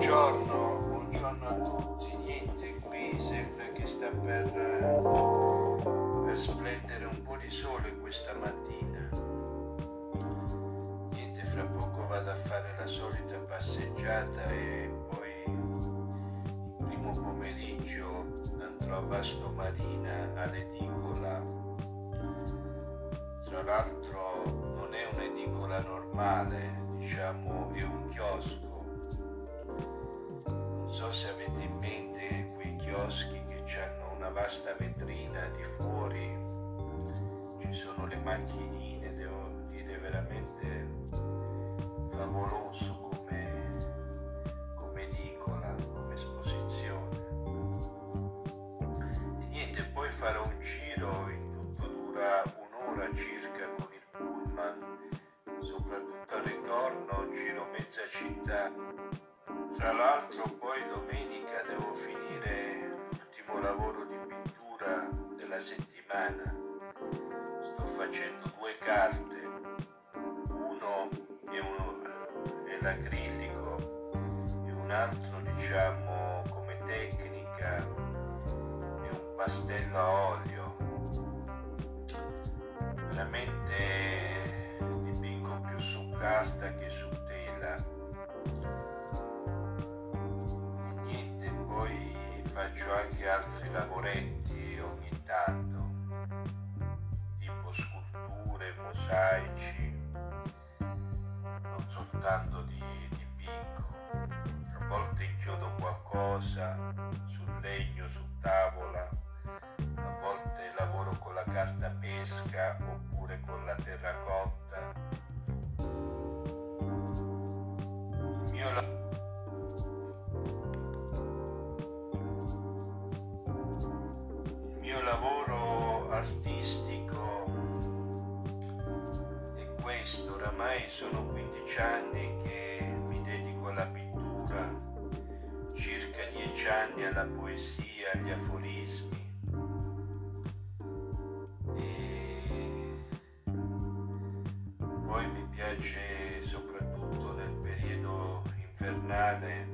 Buongiorno, buongiorno a tutti, niente qui sembra che sta per, per splendere un po' di sole questa mattina. Niente, fra poco vado a fare la solita passeggiata e poi il primo pomeriggio andrò a Vasto Marina all'edicola. Tra l'altro non è un'edicola normale, diciamo è un chiosco so se avete in mente quei chioschi che hanno una vasta vetrina di fuori, ci sono le macchinine, devo dire veramente favoloso come, come edicola, come esposizione. E niente, poi farò un giro, settimana. Sto facendo due carte. Uno è, uno, è l'acrilico e un altro diciamo come tecnica è un pastello a olio. Veramente dipingo più su carta che su tela faccio anche altri lavoretti mosaici, non soltanto di dipingo. A volte inchiodo qualcosa sul legno, su tavola, a volte lavoro con la carta pesca oppure con la terracotta. Il mio lavoro artistico questo, oramai sono 15 anni che mi dedico alla pittura, circa 10 anni alla poesia, agli aforismi. E poi mi piace soprattutto nel periodo invernale,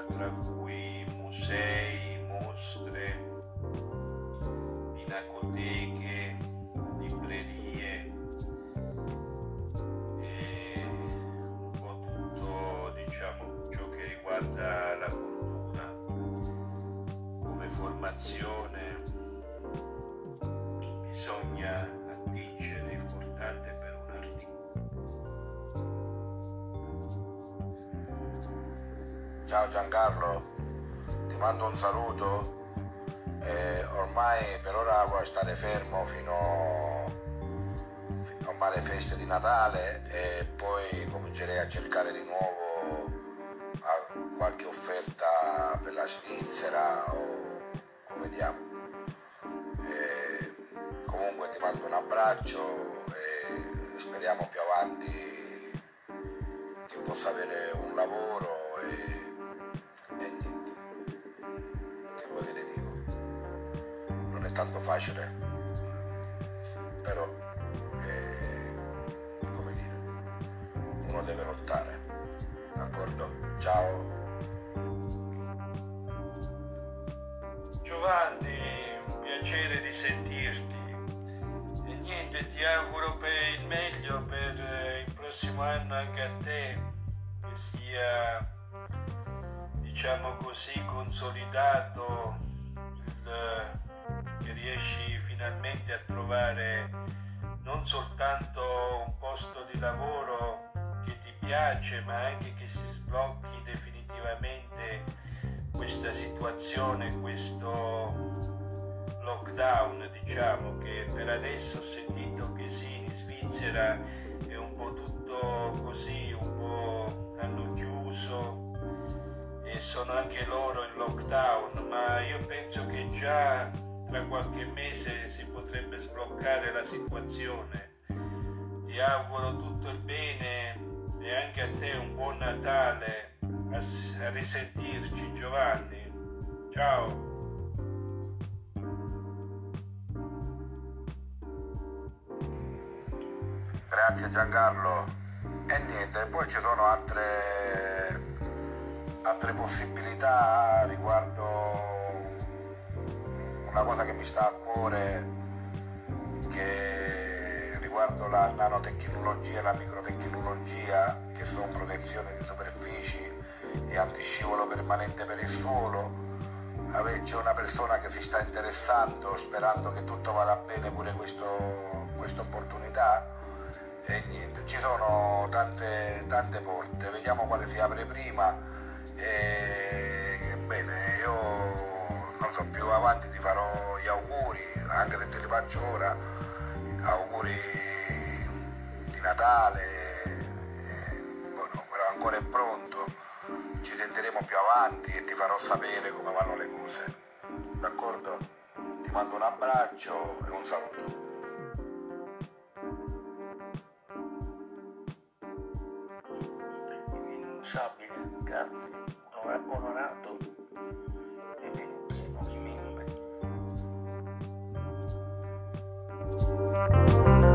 tra cui musei, mostre, pinacoteche, librerie e un po' tutto diciamo ciò che riguarda la cultura come formazione Ciao Giancarlo, ti mando un saluto. Eh, ormai per ora vuoi stare fermo fino, fino alle feste di Natale e poi comincerei a cercare di nuovo qualche offerta per la Svizzera o come vediamo. Eh, comunque ti mando un abbraccio e speriamo più avanti che possa avere un lavoro e e Non è tanto facile, però è, come dire, uno deve lottare, d'accordo? Ciao. Giovanni, un piacere di sentirti. E niente, ti auguro per il meglio per eh, il prossimo anno anche a te, che sia diciamo così, consolidato, riesci finalmente a trovare non soltanto un posto di lavoro che ti piace, ma anche che si sblocchi definitivamente questa situazione, questo lockdown, diciamo, che per adesso ho sentito che sì, in Svizzera è un po' tutto così, un po' hanno chiuso, e sono anche loro in lockdown, ma io penso che già tra qualche mese si potrebbe sbloccare la situazione. Ti auguro tutto il bene e anche a te un buon Natale. A, risentirci Giovanni. Ciao. Grazie Giancarlo. E niente, poi ci sono altre, altre possibilità riguardo una cosa che mi sta a cuore che riguardo la nanotecnologia e la microtecnologia che sono protezione di superfici e antiscivolo permanente per il suolo. C'è una persona che si sta interessando sperando che tutto vada bene pure questa opportunità. E niente, ci sono tante, tante porte, vediamo quale si apre prima. E bene, io se te li faccio ora, auguri di Natale, e, bueno, però ancora è pronto, ci sentiremo più avanti e ti farò sapere come vanno le cose, d'accordo? Ti mando un abbraccio e un saluto. irrinunciabile, grazie, onorato Bye.